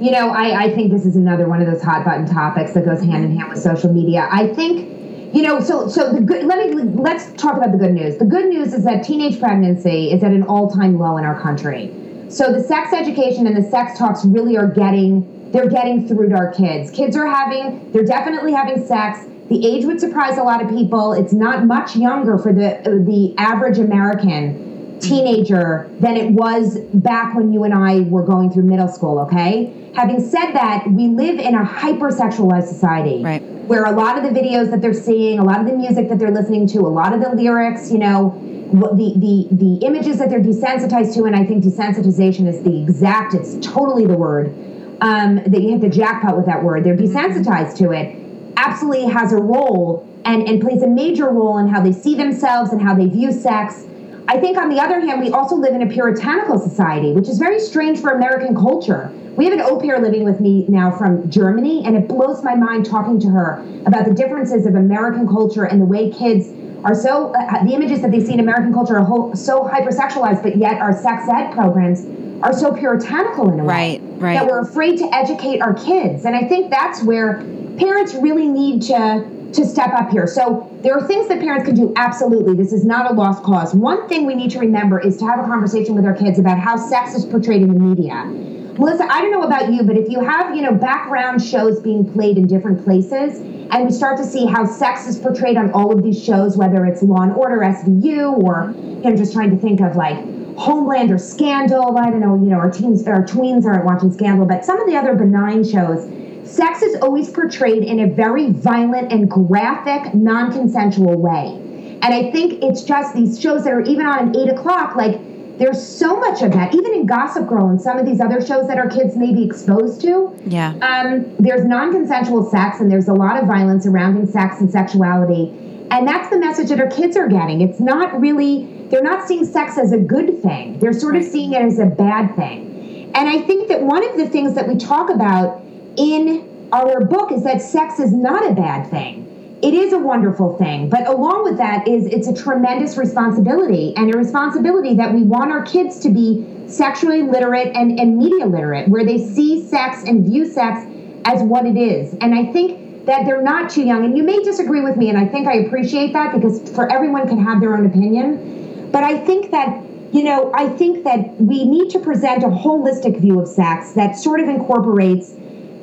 Speaker 2: You know, I, I think this is another one of those hot button topics that goes hand in hand with social media. I think, you know, so so the good. Let me let's talk about the good news. The good news is that teenage pregnancy is at an all time low in our country. So the sex education and the sex talks really are getting they're getting through to our kids. Kids are having they're definitely having sex. The age would surprise a lot of people. It's not much younger for the the average American teenager than it was back when you and I were going through middle school, okay? Having said that, we live in a hypersexualized society.
Speaker 1: Right.
Speaker 2: Where a lot of the videos that they're seeing, a lot of the music that they're listening to, a lot of the lyrics, you know, the the the images that they're desensitized to, and I think desensitization is the exact, it's totally the word. Um, that you hit the jackpot with that word. They're desensitized to it. Absolutely has a role and, and plays a major role in how they see themselves and how they view sex. I think, on the other hand, we also live in a puritanical society, which is very strange for American culture. We have an au pair living with me now from Germany, and it blows my mind talking to her about the differences of American culture and the way kids are so, uh, the images that they see in American culture are ho- so hypersexualized, but yet our sex ed programs are so puritanical in a way.
Speaker 1: Right, right.
Speaker 2: That we're afraid to educate our kids. And I think that's where parents really need to to step up here. So there are things that parents can do. Absolutely, this is not a lost cause. One thing we need to remember is to have a conversation with our kids about how sex is portrayed in the media. Melissa, I don't know about you, but if you have you know background shows being played in different places, and we start to see how sex is portrayed on all of these shows, whether it's Law and Order, SVU, or know, just trying to think of like Homeland or Scandal. I don't know, you know, our teens, our tweens aren't watching Scandal, but some of the other benign shows sex is always portrayed in a very violent and graphic, non consensual way. And I think it's just these shows that are even on at eight o'clock, like there's so much of that, even in Gossip Girl and some of these other shows that our kids may be exposed to.
Speaker 1: Yeah.
Speaker 2: Um, there's non consensual sex and there's a lot of violence surrounding sex and sexuality. And that's the message that our kids are getting. It's not really, they're not seeing sex as a good thing, they're sort of seeing it as a bad thing. And I think that one of the things that we talk about in our book is that sex is not a bad thing. It is a wonderful thing, but along with that is it's a tremendous responsibility and a responsibility that we want our kids to be sexually literate and, and media literate, where they see sex and view sex as what it is. And I think that they're not too young. And you may disagree with me, and I think I appreciate that because for everyone can have their own opinion. But I think that you know, I think that we need to present a holistic view of sex that sort of incorporates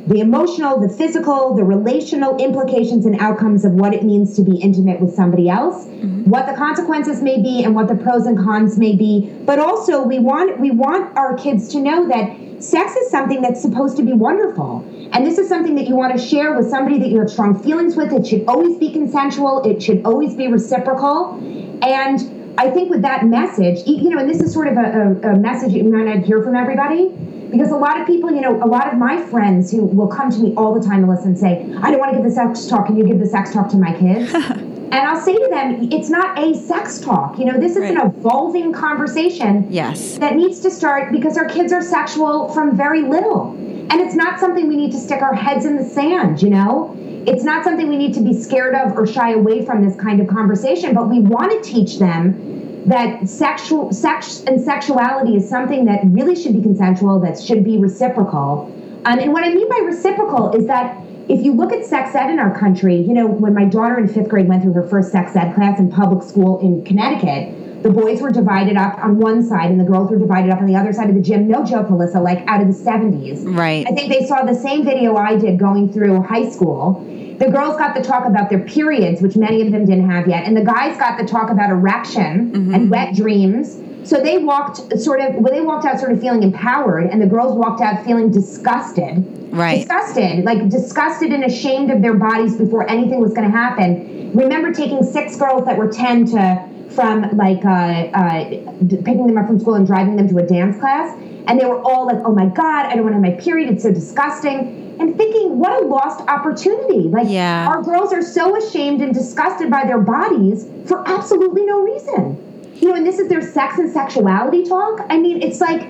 Speaker 2: the emotional, the physical, the relational implications and outcomes of what it means to be intimate with somebody else, mm-hmm. what the consequences may be and what the pros and cons may be. But also we want we want our kids to know that sex is something that's supposed to be wonderful. And this is something that you want to share with somebody that you have strong feelings with. It should always be consensual, it should always be reciprocal. And I think with that message, you know, and this is sort of a, a, a message that you might not hear from everybody, because a lot of people, you know, a lot of my friends who will come to me all the time, Melissa, and say, I don't want to give the sex talk. Can you give the sex talk to my kids? And I'll say to them, it's not a sex talk. You know, this is right. an evolving conversation.
Speaker 1: Yes.
Speaker 2: That needs to start because our kids are sexual from very little. And it's not something we need to stick our heads in the sand, you know? It's not something we need to be scared of or shy away from this kind of conversation, but we want to teach them that sexual sex and sexuality is something that really should be consensual, that should be reciprocal. Um, and what I mean by reciprocal is that if you look at sex ed in our country, you know, when my daughter in fifth grade went through her first sex ed class in public school in Connecticut, the boys were divided up on one side and the girls were divided up on the other side of the gym. No joke, Melissa, like out of the 70s.
Speaker 1: Right.
Speaker 2: I think they saw the same video I did going through high school. The girls got the talk about their periods, which many of them didn't have yet, and the guys got the talk about erection mm-hmm. and wet dreams. So they walked sort of, well, they walked out sort of feeling empowered, and the girls walked out feeling disgusted.
Speaker 1: Right.
Speaker 2: Disgusted, like disgusted and ashamed of their bodies before anything was going to happen. Remember taking six girls that were 10 to from like uh, uh, picking them up from school and driving them to a dance class, and they were all like, "Oh my god, I don't want to have my period. It's so disgusting." And thinking, what a lost opportunity! Like,
Speaker 1: yeah.
Speaker 2: our girls are so ashamed and disgusted by their bodies for absolutely no reason. You know, and this is their sex and sexuality talk. I mean, it's like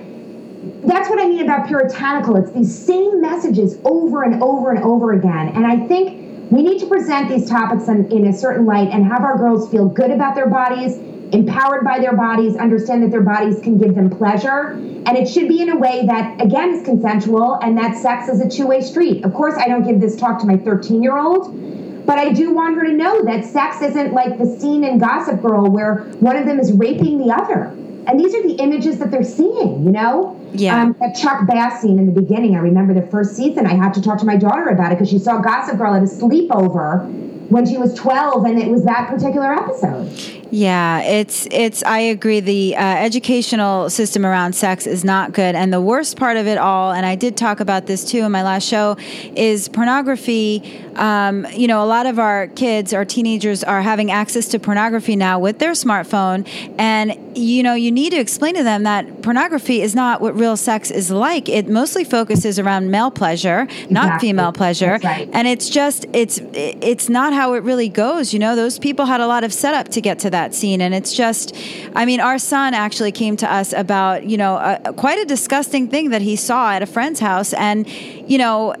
Speaker 2: that's what I mean about puritanical. It's these same messages over and over and over again. And I think we need to present these topics in, in a certain light and have our girls feel good about their bodies, empowered by their bodies, understand that their bodies can give them pleasure. And it should be in a way that, again, is consensual and that sex is a two way street. Of course, I don't give this talk to my 13 year old, but I do want her to know that sex isn't like the scene in Gossip Girl where one of them is raping the other. And these are the images that they're seeing, you know?
Speaker 1: Yeah. Um,
Speaker 2: that Chuck Bass scene in the beginning, I remember the first season, I had to talk to my daughter about it because she saw Gossip Girl at a sleepover when she was 12 and it was that particular episode.
Speaker 1: Yeah, it's it's. I agree. The uh, educational system around sex is not good, and the worst part of it all. And I did talk about this too in my last show. Is pornography. Um, you know, a lot of our kids, our teenagers, are having access to pornography now with their smartphone, and you know, you need to explain to them that pornography is not what real sex is like. It mostly focuses around male pleasure, exactly. not female pleasure,
Speaker 2: right.
Speaker 1: and it's just it's it's not how it really goes. You know, those people had a lot of setup to get to that that scene. And it's just, I mean, our son actually came to us about, you know, a, quite a disgusting thing that he saw at a friend's house. And, you know,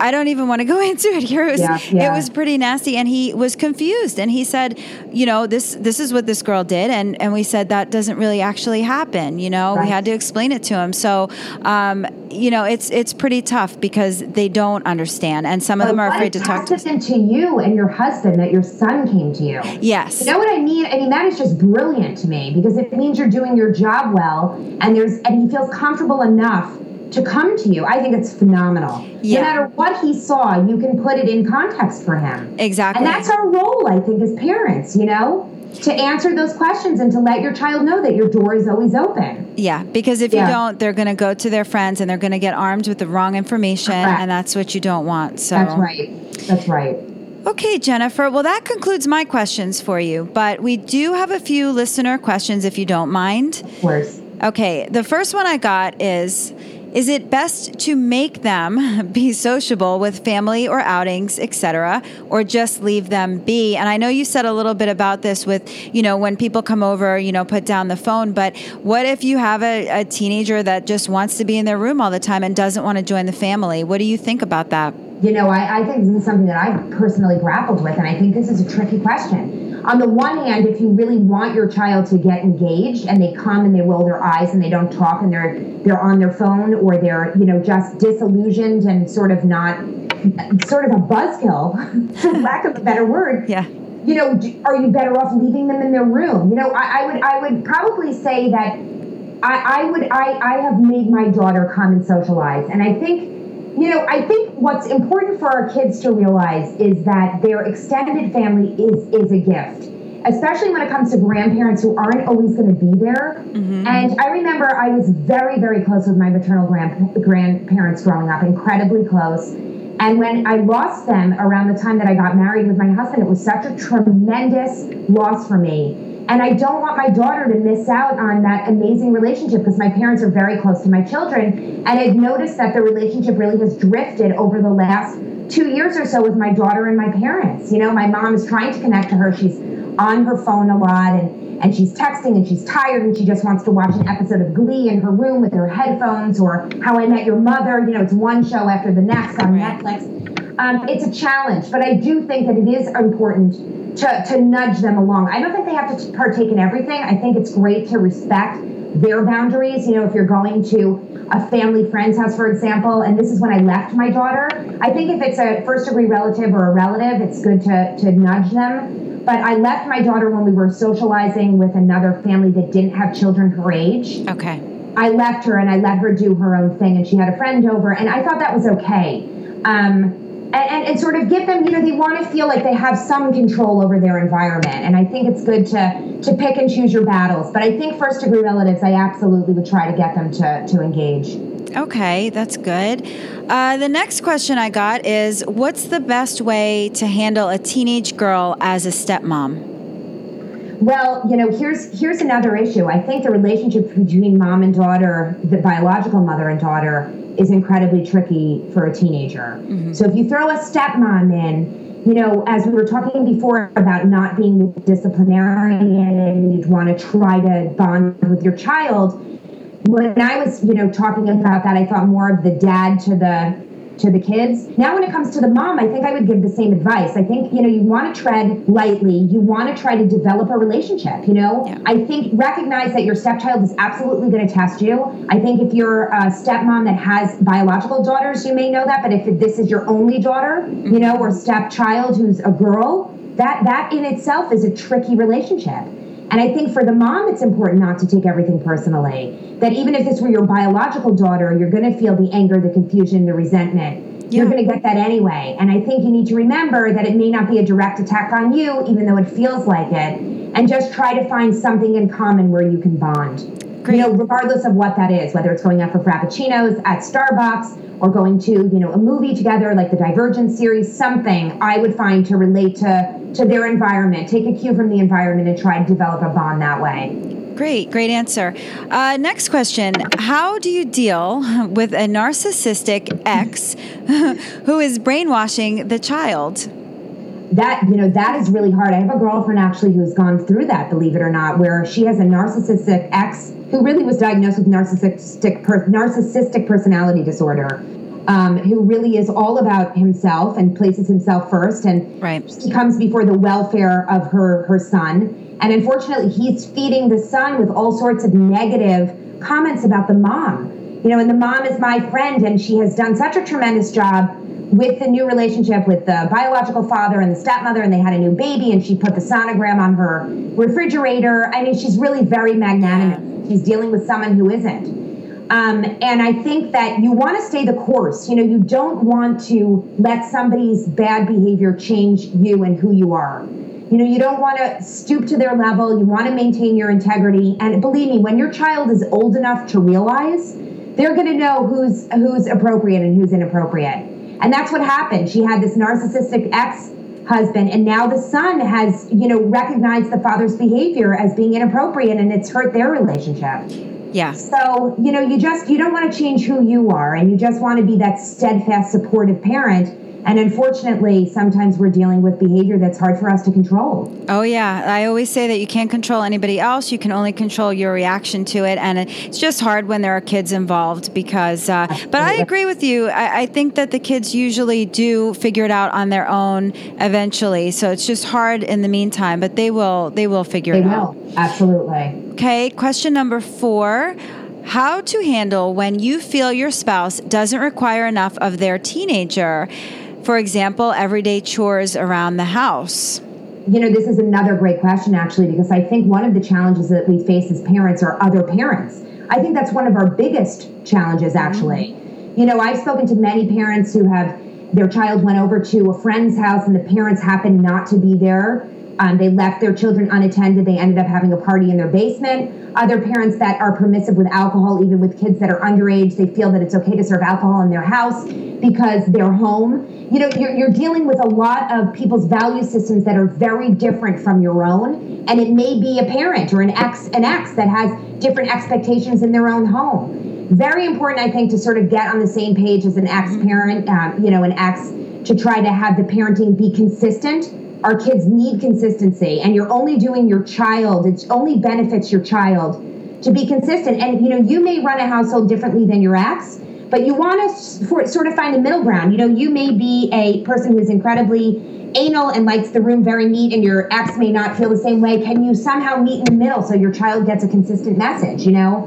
Speaker 1: I don't even want to go into it here. It was,
Speaker 2: yeah, yeah.
Speaker 1: it was pretty nasty. And he was confused. And he said, you know, this, this is what this girl did. And, and we said, that doesn't really actually happen. You know, right. we had to explain it to him. So, um, you know, it's, it's pretty tough because they don't understand. And some of them are afraid to talk to,
Speaker 2: to you and your husband that your son came to you.
Speaker 1: Yes.
Speaker 2: You know what I mean? I mean, that is just brilliant to me because it means you're doing your job well and there's and he feels comfortable enough to come to you. I think it's phenomenal.
Speaker 1: Yeah.
Speaker 2: No matter what he saw, you can put it in context for him.
Speaker 1: Exactly.
Speaker 2: And that's our role, I think, as parents, you know? To answer those questions and to let your child know that your door is always open.
Speaker 1: Yeah, because if yeah. you don't, they're going to go to their friends and they're going to get armed with the wrong information, Correct. and that's what you don't want. So
Speaker 2: that's right. That's right.
Speaker 1: Okay, Jennifer. Well, that concludes my questions for you, but we do have a few listener questions if you don't mind.
Speaker 2: Of course.
Speaker 1: Okay, the first one I got is is it best to make them be sociable with family or outings, etc., or just leave them be? And I know you said a little bit about this with, you know, when people come over, you know, put down the phone, but what if you have a, a teenager that just wants to be in their room all the time and doesn't want to join the family? What do you think about that?
Speaker 2: You know, I, I, think this is something that I've personally grappled with, and I think this is a tricky question. On the one hand, if you really want your child to get engaged and they come and they roll their eyes and they don't talk and they're they're on their phone or they're you know just disillusioned and sort of not sort of a buzzkill, for lack of a better word.
Speaker 1: Yeah.
Speaker 2: You know, are you better off leaving them in their room? You know, I, I would I would probably say that I, I would I, I have made my daughter come and socialize, and I think you know, I think what's important for our kids to realize is that their extended family is is a gift especially when it comes to grandparents who aren't always going to be there. Mm-hmm. And I remember I was very, very close with my maternal grand- grandparents growing up, incredibly close. And when I lost them around the time that I got married with my husband, it was such a tremendous loss for me. And I don't want my daughter to miss out on that amazing relationship because my parents are very close to my children. And I've noticed that the relationship really has drifted over the last two years or so with my daughter and my parents. You know, my mom is trying to connect to her. She's on her phone a lot and, and she's texting and she's tired and she just wants to watch an episode of Glee in her room with her headphones or How I Met Your Mother. You know, it's one show after the next on Netflix. Um, it's a challenge, but I do think that it is important to, to nudge them along. I don't think they have to partake in everything. I think it's great to respect their boundaries. You know, if you're going to a family friend's house, for example, and this is when I left my daughter, I think if it's a first degree relative or a relative, it's good to, to nudge them. But I left my daughter when we were socializing with another family that didn't have children her age.
Speaker 1: Okay.
Speaker 2: I left her and I let her do her own thing, and she had a friend over, and I thought that was okay. Um, and, and, and, sort of give them, you know, they want to feel like they have some control over their environment. And I think it's good to to pick and choose your battles. But I think first degree relatives, I absolutely would try to get them to to engage.
Speaker 1: Okay, that's good. Uh, the next question I got is What's the best way to handle a teenage girl as a stepmom?
Speaker 2: Well, you know, here's here's another issue. I think the relationship between mom and daughter, the biological mother and daughter, is incredibly tricky for a teenager. Mm-hmm. So if you throw a stepmom in, you know, as we were talking before about not being the disciplinarian and you'd want to try to bond with your child, when I was, you know, talking about that, I thought more of the dad to the to the kids. Now, when it comes to the mom, I think I would give the same advice. I think, you know, you want to tread lightly. You want to try to develop a relationship, you know? Yeah. I think recognize that your stepchild is absolutely going to test you. I think if you're a stepmom that has biological daughters, you may know that. But if this is your only daughter, you mm-hmm. know, or stepchild who's a girl, that that in itself is a tricky relationship. And I think for the mom, it's important not to take everything personally. That even if this were your biological daughter, you're going to feel the anger, the confusion, the resentment. Yeah. You're going to get that anyway. And I think you need to remember that it may not be a direct attack on you, even though it feels like it. And just try to find something in common where you can bond. Great. You know, regardless of what that is, whether it's going out for frappuccinos at Starbucks or going to, you know, a movie together like the Divergent series, something I would find to relate to to their environment. Take a cue from the environment and try to develop a bond that way.
Speaker 1: Great, great answer. Uh, next question How do you deal with a narcissistic ex who is brainwashing the child?
Speaker 2: that you know that is really hard i have a girlfriend actually who's gone through that believe it or not where she has a narcissistic ex who really was diagnosed with narcissistic per, narcissistic personality disorder um, who really is all about himself and places himself first and
Speaker 1: right.
Speaker 2: he comes before the welfare of her her son and unfortunately he's feeding the son with all sorts of negative comments about the mom you know and the mom is my friend and she has done such a tremendous job with the new relationship with the biological father and the stepmother, and they had a new baby, and she put the sonogram on her refrigerator. I mean, she's really very magnanimous. She's dealing with someone who isn't. Um, and I think that you want to stay the course. You know, you don't want to let somebody's bad behavior change you and who you are. You know, you don't want to stoop to their level. You want to maintain your integrity. And believe me, when your child is old enough to realize, they're going to know who's who's appropriate and who's inappropriate. And that's what happened. She had this narcissistic ex husband and now the son has you know recognized the father's behavior as being inappropriate and it's hurt their relationship
Speaker 1: yeah.
Speaker 2: So you know you just you don't want to change who you are and you just want to be that steadfast supportive parent and unfortunately, sometimes we're dealing with behavior that's hard for us to control.
Speaker 1: Oh, yeah. I always say that you can't control anybody else. You can only control your reaction to it. And it's just hard when there are kids involved because, uh, but I agree with you. I, I, think that the kids usually do figure it out on their own eventually. So it's just hard in the meantime, but they will, they will figure
Speaker 2: they
Speaker 1: it
Speaker 2: will.
Speaker 1: out.
Speaker 2: Absolutely.
Speaker 1: Okay. Question number four how to handle when you feel your spouse doesn't require enough of their teenager for example, everyday chores around the house?
Speaker 2: You know, this is another great question, actually, because I think one of the challenges that we face as parents are other parents. I think that's one of our biggest challenges, actually. Mm-hmm. You know, I've spoken to many parents who have their child went over to a friend's house and the parents happened not to be there. Um, they left their children unattended. They ended up having a party in their basement. Other parents that are permissive with alcohol, even with kids that are underage, they feel that it's okay to serve alcohol in their house because they're home. You know, you're, you're dealing with a lot of people's value systems that are very different from your own. And it may be a parent or an ex, an ex that has different expectations in their own home. Very important, I think, to sort of get on the same page as an ex parent, um, you know, an ex to try to have the parenting be consistent. Our kids need consistency, and you're only doing your child, it only benefits your child to be consistent. And you know, you may run a household differently than your ex, but you want to for, sort of find a middle ground. You know, you may be a person who's incredibly anal and likes the room very neat, and your ex may not feel the same way. Can you somehow meet in the middle so your child gets a consistent message? You know,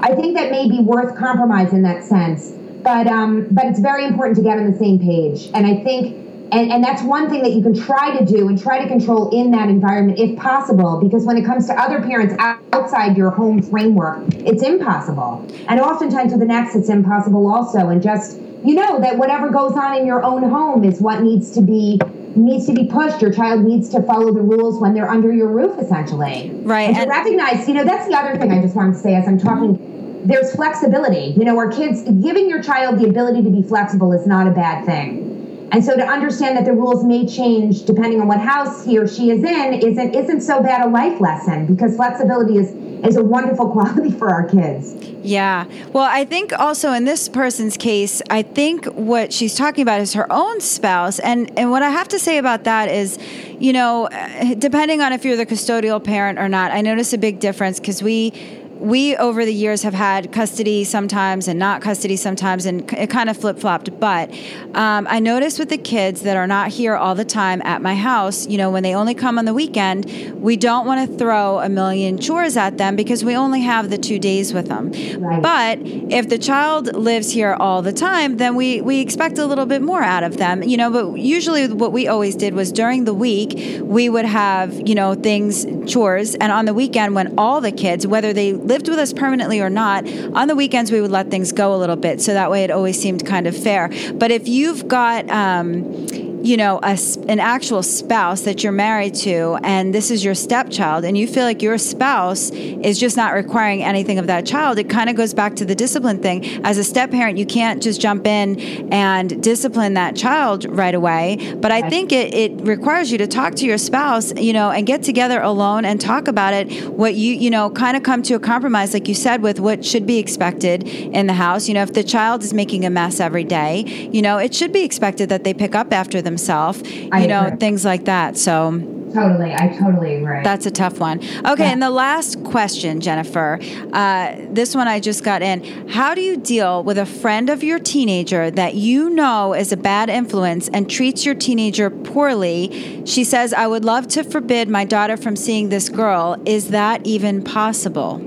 Speaker 2: I think that may be worth compromise in that sense. But um, but it's very important to get on the same page, and I think and, and that's one thing that you can try to do and try to control in that environment if possible, because when it comes to other parents outside your home framework, it's impossible. And oftentimes with the next, it's impossible also. And just, you know, that whatever goes on in your own home is what needs to be needs to be pushed. Your child needs to follow the rules when they're under your roof, essentially.
Speaker 1: Right.
Speaker 2: And to and recognize, you know, that's the other thing I just wanted to say as I'm talking. There's flexibility. You know, our kids, giving your child the ability to be flexible is not a bad thing and so to understand that the rules may change depending on what house he or she is in isn't isn't so bad a life lesson because flexibility is is a wonderful quality for our kids.
Speaker 1: Yeah. Well, I think also in this person's case, I think what she's talking about is her own spouse. And and what I have to say about that is, you know, depending on if you're the custodial parent or not, I notice a big difference because we we over the years have had custody sometimes and not custody sometimes and it kind of flip-flopped but um, i noticed with the kids that are not here all the time at my house you know when they only come on the weekend we don't want to throw a million chores at them because we only have the two days with them right. but if the child lives here all the time then we we expect a little bit more out of them you know but usually what we always did was during the week we would have you know things chores and on the weekend when all the kids whether they lived with us permanently or not, on the weekends we would let things go a little bit. So that way it always seemed kind of fair. But if you've got, um, you know, a, an actual spouse that you're married to, and this is your stepchild, and you feel like your spouse is just not requiring anything of that child, it kind of goes back to the discipline thing. As a step parent, you can't just jump in and discipline that child right away. But I think it, it requires you to talk to your spouse, you know, and get together alone and talk about it. What you, you know, kind of come to a compromise, like you said, with what should be expected in the house. You know, if the child is making a mess every day, you know, it should be expected that they pick up after them themselves, you I know, agree. things like that. So
Speaker 2: Totally, I totally agree.
Speaker 1: That's a tough one. Okay, yeah. and the last question, Jennifer. Uh, this one I just got in. How do you deal with a friend of your teenager that you know is a bad influence and treats your teenager poorly? She says, I would love to forbid my daughter from seeing this girl. Is that even possible?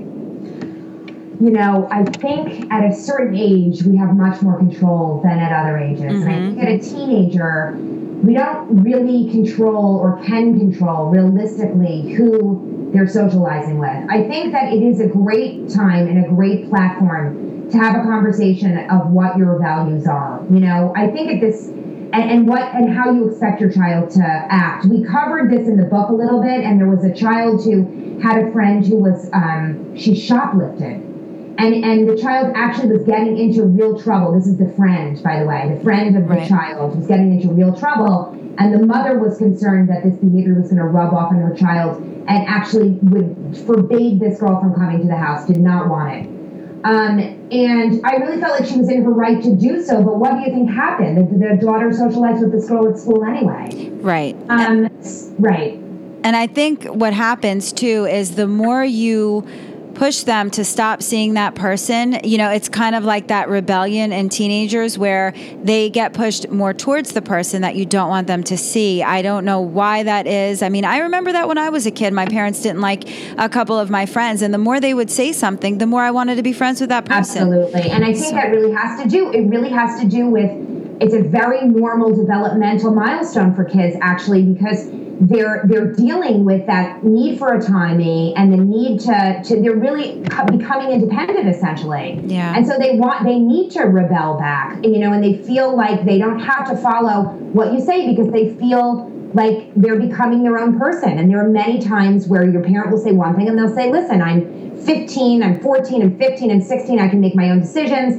Speaker 2: You know, I think at a certain age we have much more control than at other ages. Mm-hmm. And I mm-hmm. think at a teenager, we don't really control or can control realistically who they're socializing with. I think that it is a great time and a great platform to have a conversation of what your values are. You know, I think at this and, and what and how you expect your child to act. We covered this in the book a little bit, and there was a child who had a friend who was um, she shoplifted and and the child actually was getting into real trouble. This is the friend, by the way, the friend of the right. child was getting into real trouble, and the mother was concerned that this behavior was going to rub off on her child, and actually would forbade this girl from coming to the house. Did not want it. Um, and I really felt like she was in her right to do so. But what do you think happened? The, the daughter socialized with this girl at school anyway.
Speaker 1: Right.
Speaker 2: Um, right.
Speaker 1: And I think what happens too is the more you push them to stop seeing that person. You know, it's kind of like that rebellion in teenagers where they get pushed more towards the person that you don't want them to see. I don't know why that is. I mean, I remember that when I was a kid, my parents didn't like a couple of my friends, and the more they would say something, the more I wanted to be friends with that person.
Speaker 2: Absolutely. And I think so. that really has to do, it really has to do with it's a very normal developmental milestone for kids actually because they're they're dealing with that need for autonomy and the need to to they're really becoming independent essentially.
Speaker 1: Yeah.
Speaker 2: And so they want they need to rebel back you know and they feel like they don't have to follow what you say because they feel like they're becoming their own person. And there are many times where your parent will say one thing and they'll say listen i'm 15 i'm 14 i'm 15 i'm 16 i can make my own decisions.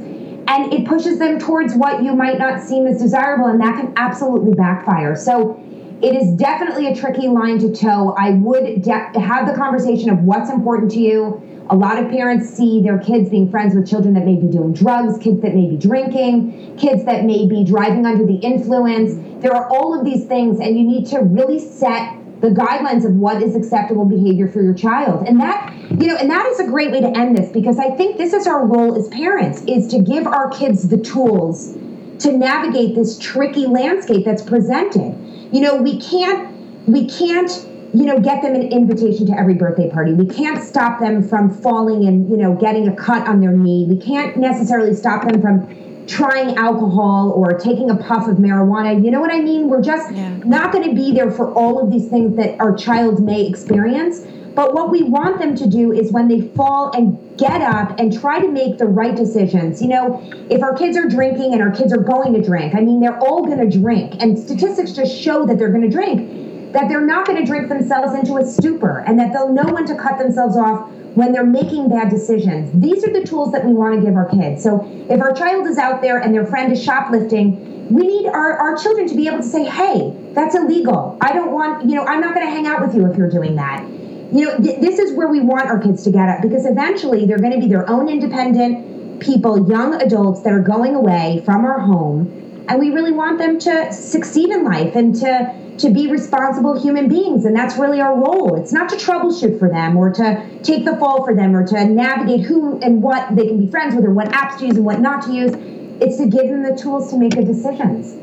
Speaker 2: And it pushes them towards what you might not seem as desirable and that can absolutely backfire. So it is definitely a tricky line to toe. I would de- have the conversation of what's important to you, A lot of parents see their kids being friends with children that may be doing drugs, kids that may be drinking, kids that may be driving under the influence. There are all of these things, and you need to really set the guidelines of what is acceptable behavior for your child. And that, you know, and that is a great way to end this because I think this is our role as parents is to give our kids the tools to navigate this tricky landscape that's presented. You know, we can't we can't you know get them an invitation to every birthday party we can't stop them from falling and you know getting a cut on their knee we can't necessarily stop them from trying alcohol or taking a puff of marijuana. You know what I mean? We're just yeah. not going to be there for all of these things that our child may experience. But what we want them to do is when they fall and get up and try to make the right decisions. You know, if our kids are drinking and our kids are going to drink, I mean, they're all going to drink. And statistics just show that they're going to drink, that they're not going to drink themselves into a stupor and that they'll know when to cut themselves off when they're making bad decisions. These are the tools that we want to give our kids. So if our child is out there and their friend is shoplifting, we need our, our children to be able to say, hey, that's illegal. I don't want, you know, I'm not going to hang out with you if you're doing that. You know, th- this is where we want our kids to get at because eventually they're going to be their own independent people, young adults that are going away from our home. And we really want them to succeed in life and to to be responsible human beings. And that's really our role. It's not to troubleshoot for them or to take the fall for them or to navigate who and what they can be friends with or what apps to use and what not to use. It's to give them the tools to make good decisions.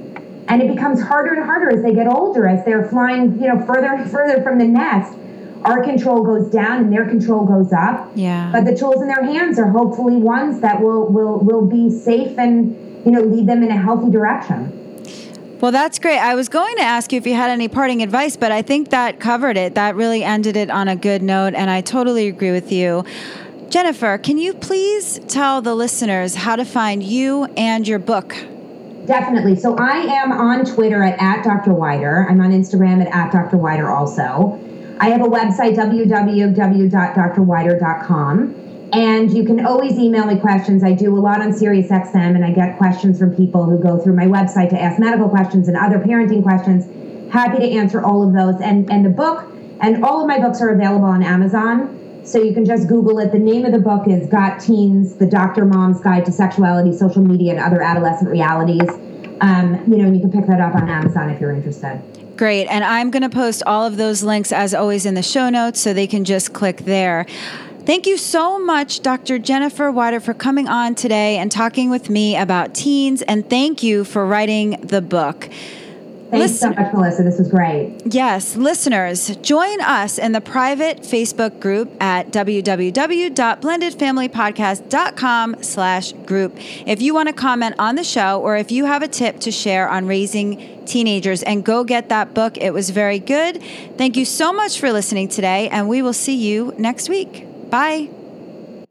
Speaker 2: And it becomes harder and harder as they get older as they're flying you know further and further from the nest our control goes down and their control goes up
Speaker 1: yeah
Speaker 2: but the tools in their hands are hopefully ones that will will will be safe and you know lead them in a healthy direction
Speaker 1: well, that's great. I was going to ask you if you had any parting advice, but I think that covered it. That really ended it on a good note, and I totally agree with you. Jennifer, can you please tell the listeners how to find you and your book?
Speaker 2: Definitely. So I am on Twitter at, at Dr. Wider. I'm on Instagram at, at Dr. Wider also. I have a website, www.drwider.com. And you can always email me questions. I do a lot on SiriusXM, and I get questions from people who go through my website to ask medical questions and other parenting questions. Happy to answer all of those. And and the book and all of my books are available on Amazon. So you can just Google it. The name of the book is Got Teens: The Doctor Mom's Guide to Sexuality, Social Media, and Other Adolescent Realities. Um, you know, and you can pick that up on Amazon if you're interested.
Speaker 1: Great. And I'm going to post all of those links as always in the show notes so they can just click there. Thank you so much, Dr. Jennifer Wider, for coming on today and talking with me about teens. And thank you for writing the book.
Speaker 2: Thanks Listen- so much, Melissa. This was great.
Speaker 1: Yes, listeners, join us in the private Facebook group at www.blendedfamilypodcast.com slash group. If you want to comment on the show or if you have a tip to share on raising teenagers and go get that book. It was very good. Thank you so much for listening today, and we will see you next week. Bye.